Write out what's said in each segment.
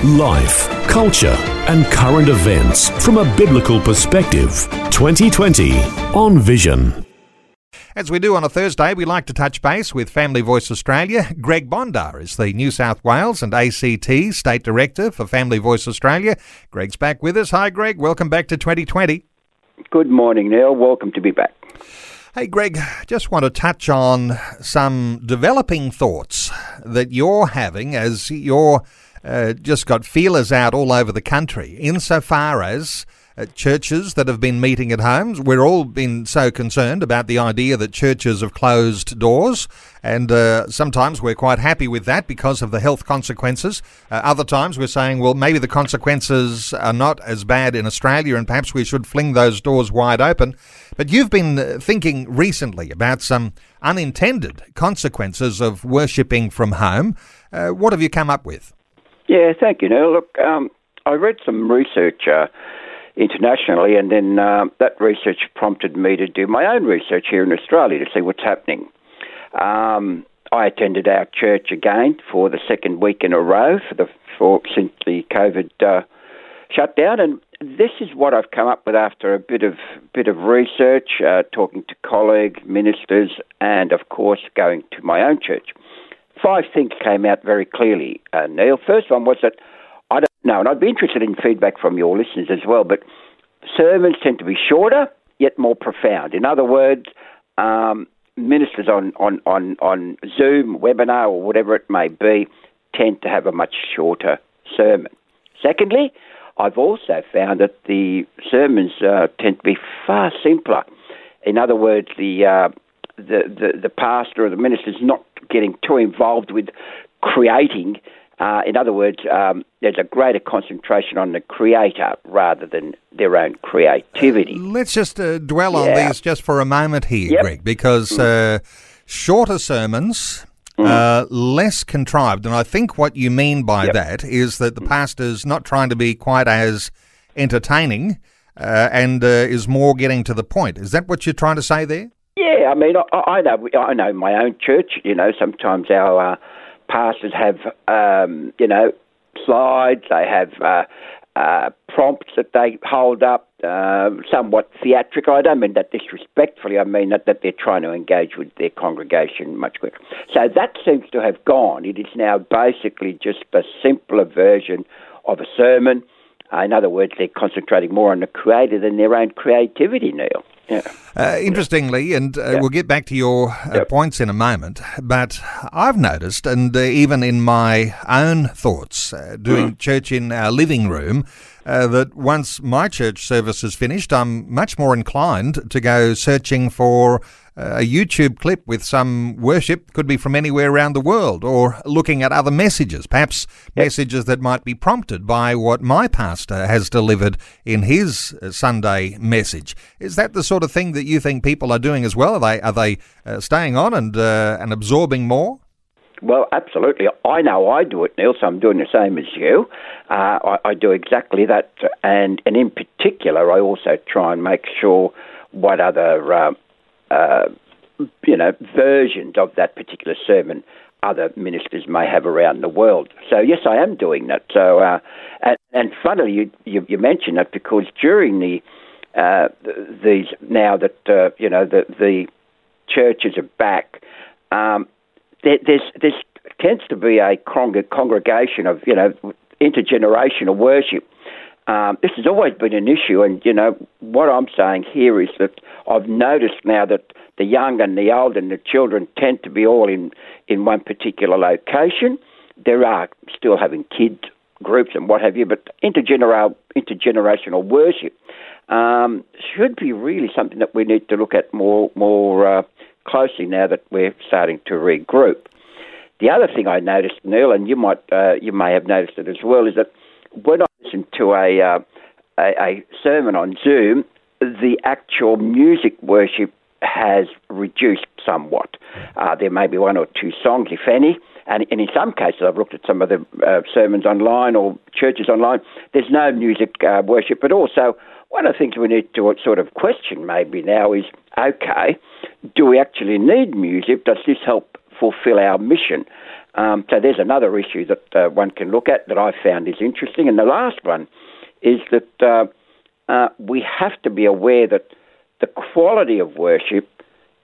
Life, culture, and current events from a biblical perspective. 2020 on Vision. As we do on a Thursday, we like to touch base with Family Voice Australia. Greg Bondar is the New South Wales and ACT State Director for Family Voice Australia. Greg's back with us. Hi, Greg. Welcome back to 2020. Good morning, Neil. Welcome to be back. Hey, Greg, just want to touch on some developing thoughts that you're having as you're uh, just got feelers out all over the country insofar as uh, churches that have been meeting at homes. We're all been so concerned about the idea that churches have closed doors, and uh, sometimes we're quite happy with that because of the health consequences. Uh, other times we're saying, well, maybe the consequences are not as bad in Australia, and perhaps we should fling those doors wide open. But you've been uh, thinking recently about some unintended consequences of worshipping from home. Uh, what have you come up with? Yeah, thank you. Neil. look, um, I read some research uh, internationally, and then uh, that research prompted me to do my own research here in Australia to see what's happening. Um, I attended our church again for the second week in a row for the for since the COVID uh, shutdown, and this is what I've come up with after a bit of bit of research, uh, talking to colleagues, ministers, and of course going to my own church. Five things came out very clearly, uh, Neil. First one was that I don't know, and I'd be interested in feedback from your listeners as well, but sermons tend to be shorter yet more profound. In other words, um, ministers on, on, on, on Zoom, webinar, or whatever it may be, tend to have a much shorter sermon. Secondly, I've also found that the sermons uh, tend to be far simpler. In other words, the, uh, the, the, the pastor or the minister is not getting too involved with creating uh, in other words, um, there's a greater concentration on the creator rather than their own creativity. Let's just uh, dwell on these just for a moment here, Yep. Greg, because Mm. uh, shorter sermons. Mm. Uh, less contrived, and I think what you mean by Yep. that is that the pastor's not trying to be quite as entertaining, uh, and uh, is more getting to the point. Is that what you're trying to say there? Yeah, I mean, I, I know, I know my own church. You know, sometimes our uh, pastors have, um, you know, slides. They have uh, uh, prompts that they hold up, uh, somewhat theatrical. I don't mean that disrespectfully. I mean that, that they're trying to engage with their congregation much quicker. So that seems to have gone. It is now basically just a simpler version of a sermon. Uh, in other words, they're concentrating more on the creator than their own creativity, Neil. Yeah. Uh, interestingly, and uh, we'll get back to your uh, Yep. points in a moment, but I've noticed, and uh, even in my own thoughts, uh, doing church in our living room, uh, that once my church service is finished, I'm much more inclined to go searching for a YouTube clip with some worship, could be from anywhere around the world, or looking at other messages, perhaps messages that might be prompted by what my pastor has delivered in his uh, Sunday message. Is that the sort of thing that you think people are doing as well? Are they are they uh, staying on and uh, and absorbing more? Well, absolutely. I know I do it, Neil, so I'm doing the same as you. Uh, I, I do exactly that. And, and in particular, I also try and make sure what other, uh, uh, you know, versions of that particular sermon other ministers may have around the world. So, yes, I am doing that. So, uh, and, and funnily, you, you, you mentioned that because during the, uh, these, now that, uh, you know, the, the churches are back, um, there, there's there's tends to be a congregation of you know intergenerational worship. Um, this has always been an issue, and you know what I'm saying here is that I've noticed now that the young and the old and the children tend to be all in in one particular location. There are still having kids groups and what have you, but intergenerational intergenerational worship um, should be really something that we need to look at more more uh, closely now that we're starting to regroup. The other thing I noticed, Neil, and you might uh, you may have noticed it as well, is that when I to a, uh, a a sermon on Zoom, the actual music worship has reduced somewhat. Uh, there may be one or two songs, if any, and, and in some cases, I've looked at some of the uh, sermons online or churches online. There's no music uh, worship at all. So one of the things we need to sort of question maybe now is, okay, do we actually need music? Does this help fulfil our mission? Um, so there's another issue that uh, one can look at that I found is interesting. And the last one is that uh, uh, we have to be aware that the quality of worship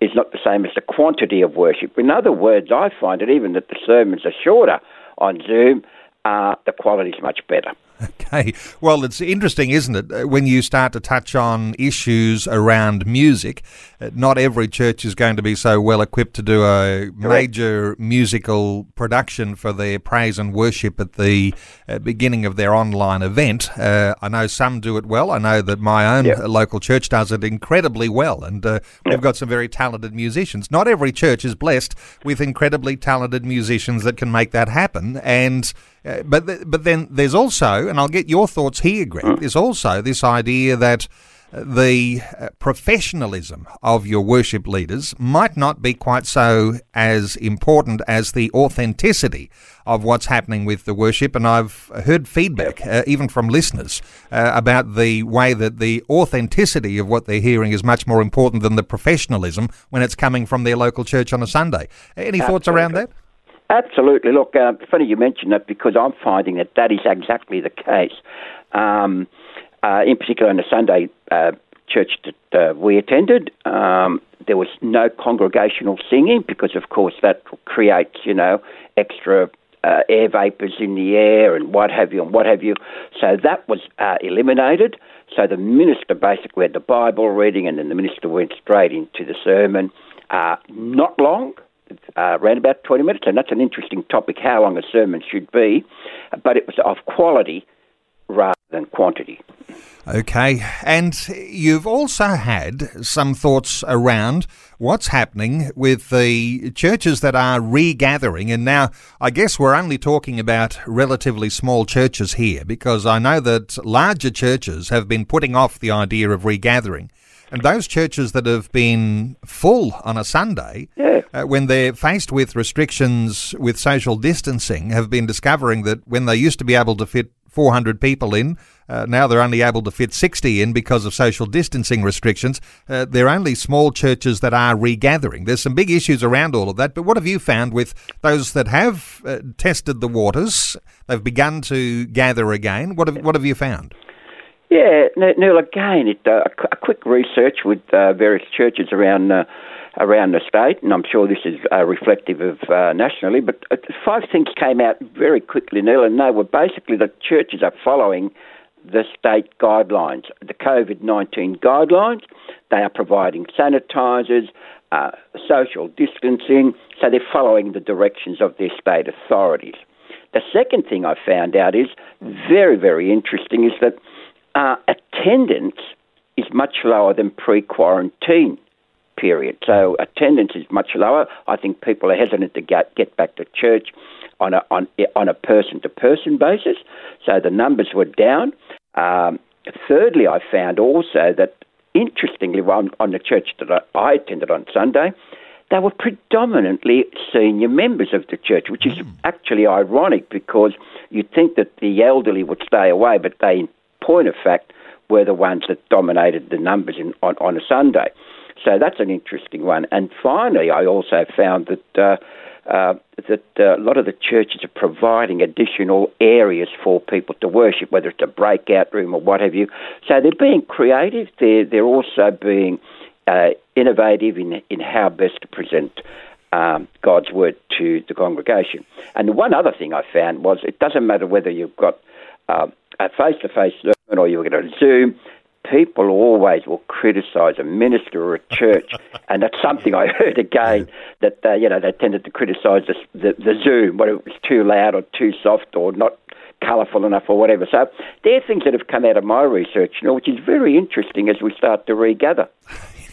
is not the same as the quantity of worship. In other words, I find that even that the sermons are shorter on Zoom, uh, the quality is much better. Okay. Well, it's interesting, isn't it, uh, when you start to touch on issues around music. Uh, not every church is going to be so well equipped to do a major musical production for their praise and worship at the uh, beginning of their online event. Uh, I know some do it well. I know that my own yep. local church does it incredibly well, and uh, we've yep. got some very talented musicians. Not every church is blessed with incredibly talented musicians that can make that happen, and uh, but th- but then there's also, and I'll get your thoughts here, Greg. Mm. There's also this idea that uh, the uh, professionalism of your worship leaders might not be quite so as important as the authenticity of what's happening with the worship. And I've heard feedback, uh, even from listeners, uh, about the way that the authenticity of what they're hearing is much more important than the professionalism when it's coming from their local church on a Sunday. Any Absolutely. thoughts around that? Absolutely. Look, uh, funny you mention that because I'm finding that that is exactly the case. Um, uh, in particular, on the Sunday uh, church that uh, we attended, um, there was no congregational singing because, of course, that creates, you know, extra uh, air vapors in the air and what have you and what have you. So that was uh, eliminated. So the minister basically had the Bible reading and then the minister went straight into the sermon. Not long, uh, around about 20 minutes, and that's an interesting topic how long a sermon should be, but it was of quality rather than quantity. Okay, and you've also had some thoughts around what's happening with the churches that are regathering. And now, I guess we're only talking about relatively small churches here because I know that larger churches have been putting off the idea of regathering. And those churches that have been full on a Sunday, yeah. Uh, when they're faced with restrictions with social distancing, have been discovering that when they used to be able to fit 400 people in, uh, now they're only able to fit 60 in because of social distancing restrictions. Uh, they're only small churches that are regathering. There's some big issues around all of that. But what have you found with those that have uh, tested the waters? They've begun to gather again. What have, what have you found? Yeah, Neil. Again, it, uh, a quick research with uh, various churches around uh, around the state, and I'm sure this is uh, reflective of uh, nationally. But uh, five things came out very quickly, Neil, and they were basically that churches are following the state guidelines, the COVID 19 guidelines. They are providing sanitisers, social distancing, so they're following the directions of their state authorities. The second thing I found out is very, very interesting is that uh, attendance is much lower than pre-quarantine period. So attendance is much lower. I think people are hesitant to get, get back to church on a on on a person to person basis. So the numbers were down. Um, thirdly, I found also that interestingly, on, on the church that I attended on Sunday, they were predominantly senior members of the church, which is mm. actually ironic because you'd think that the elderly would stay away, but they, in point of fact, were the ones that dominated the numbers in, on, on a Sunday. So that's an interesting one. And finally, I also found that uh, uh, that uh, a lot of the churches are providing additional areas for people to worship, whether it's a breakout room or what have you. So they're being creative. They're they're also being uh, innovative in in how best to present um, God's word to the congregation. And the one other thing I found was it doesn't matter whether you've got uh, a face-to-face sermon or you're going to Zoom people always will criticise a minister or a church, and that's something I heard again that uh, you know they tended to criticise the, the, the Zoom, whether it was too loud or too soft or not colourful enough or whatever. So they're things that have come out of my research, you know, which is very interesting as we start to regather.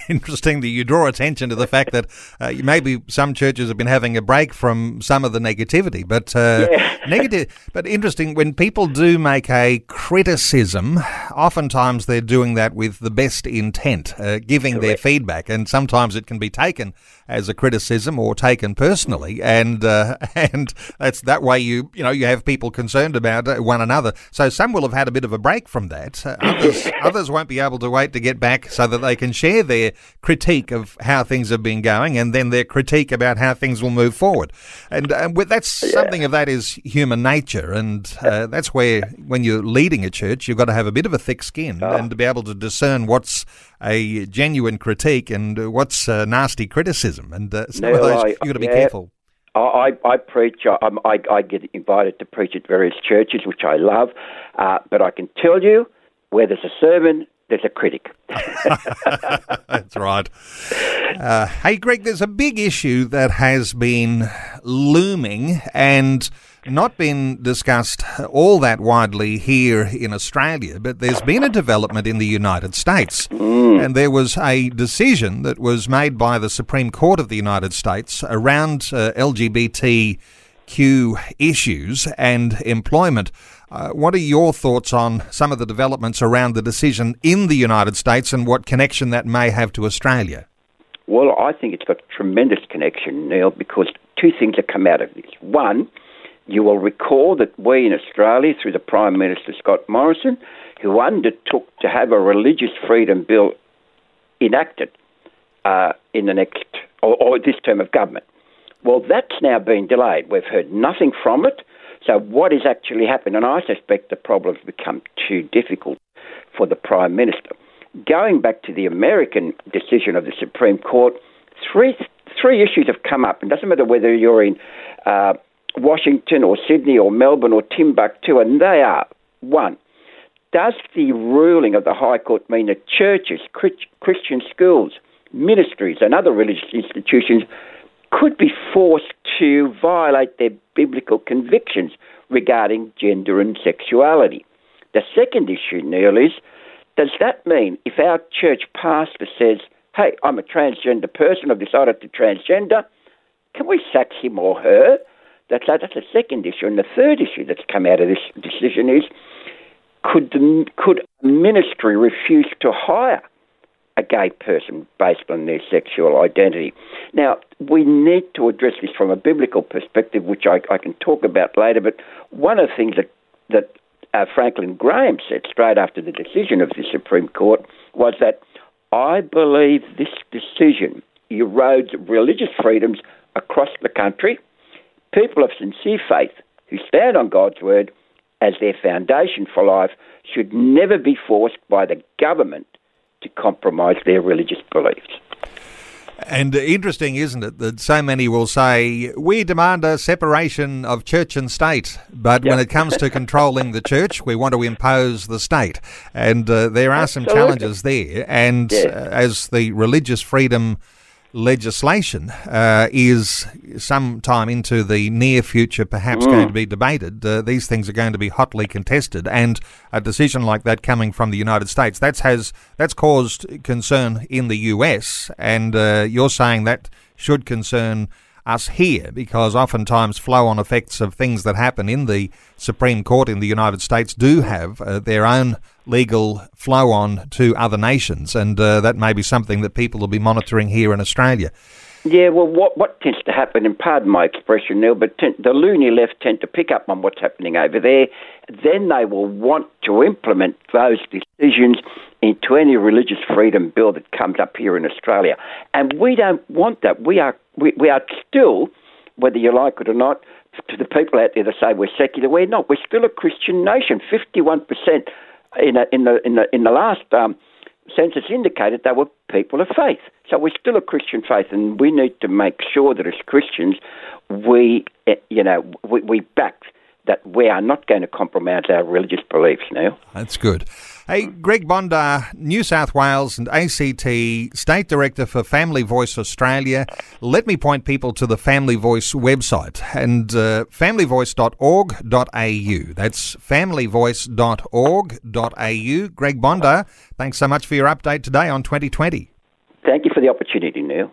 interesting that you draw attention to the fact that uh, maybe some churches have been having a break from some of the negativity, but uh, Yeah. negative. But interesting when people do make a criticism. Oftentimes they're doing that with the best intent, uh, giving their feedback, and sometimes it can be taken as a criticism or taken personally, and uh, and that's that way you you know you have people concerned about uh, one another. So some will have had a bit of a break from that. Uh, others others won't be able to wait to get back so that they can share their critique of how things have been going, and then their critique about how things will move forward. And, and with, that's something of that is human nature, and uh, that's where when you're leading a church, you've got to have a bit of a thick skin and to be able to discern what's a genuine critique and uh, what's uh, nasty criticism. And uh, some of those I- you've got to be yeah. careful. I, I preach. I, I, I get invited to preach at various churches, which I love. Uh, but I can tell you, where there's a sermon, there's a critic. That's right. Uh, hey, Greg, there's a big issue that has been looming and not been discussed all that widely here in Australia, but there's been a development in the United States. And there was a decision that was made by the Supreme Court of the United States around uh, LGBTQ issues and employment. Uh, what are your thoughts on some of the developments around the decision in the United States and what connection that may have to Australia? Well, I think it's got tremendous connection, Neil, because two things have come out of this. One, you will recall that we in Australia, through the Prime Minister Scott Morrison, who undertook to have a religious freedom bill enacted uh, in the next or, or this term of government. Well, that's now been delayed. We've heard nothing from it. So, what has actually happened? And I suspect the problem's become too difficult for the Prime Minister. Going back to the American decision of the Supreme Court, three three issues have come up. It doesn't matter whether you're in uh, Washington or Sydney or Melbourne or Timbuktu, and they are one. Does the ruling of the High Court mean that churches, Christian schools, ministries, and other religious institutions could be forced to violate their biblical convictions regarding gender and sexuality? The second issue, Neil, is does that mean if our church pastor says, hey, I'm a transgender person, I've decided to transgender, can we sack him or her? That's, that's the second issue. And the third issue that's come out of this decision is could, the, could a ministry refuse to hire a gay person based on their sexual identity? Now, we need to address this from a biblical perspective, which I, I can talk about later, but one of the things that, that uh, Franklin Graham said straight after the decision of the Supreme Court was that I believe this decision erodes religious freedoms across the country. People of sincere faith who stand on God's word as their foundation for life should never be forced by the government to compromise their religious beliefs. And interesting, isn't it, that so many will say, we demand a separation of church and state, but when it comes to controlling the church, we want to impose the state. And uh, there are some challenges there. And uh, as the religious freedom legislation uh, is sometime into the near future perhaps going to be debated. Uh, these things are going to be hotly contested, and a decision like that coming from the United States that's has that's caused concern in the US, and uh, you're saying that should concern us here because oftentimes flow-on effects of things that happen in the Supreme Court in the United States do have uh, their own legal flow-on to other nations, and uh, that may be something that people will be monitoring here in Australia. Yeah, well, what what tends to happen, and pardon my expression, Neil, but the loony left tend to pick up on what's happening over there. Then they will want to implement those decisions into any religious freedom bill that comes up here in Australia, and we don't want that. We are we, we are still, whether you like it or not, to the people out there that say we're secular, we're not. We're still a Christian nation. Fifty-one percent in a, in the in the in the last. Um, census indicated they were people of faith. So we're still a Christian faith, and we need to make sure that as Christians, we, eh, you know, we, we back that we are not going to compromise our religious beliefs now. That's good. Hey, Greg Bondar, New South Wales and ACT State Director for Family Voice Australia. Let me point people to the Family Voice website and uh, familyvoice.org.au. That's familyvoice.org.au. Greg Bondar, thanks so much for your update today on 2020. Thank you for the opportunity, Neil.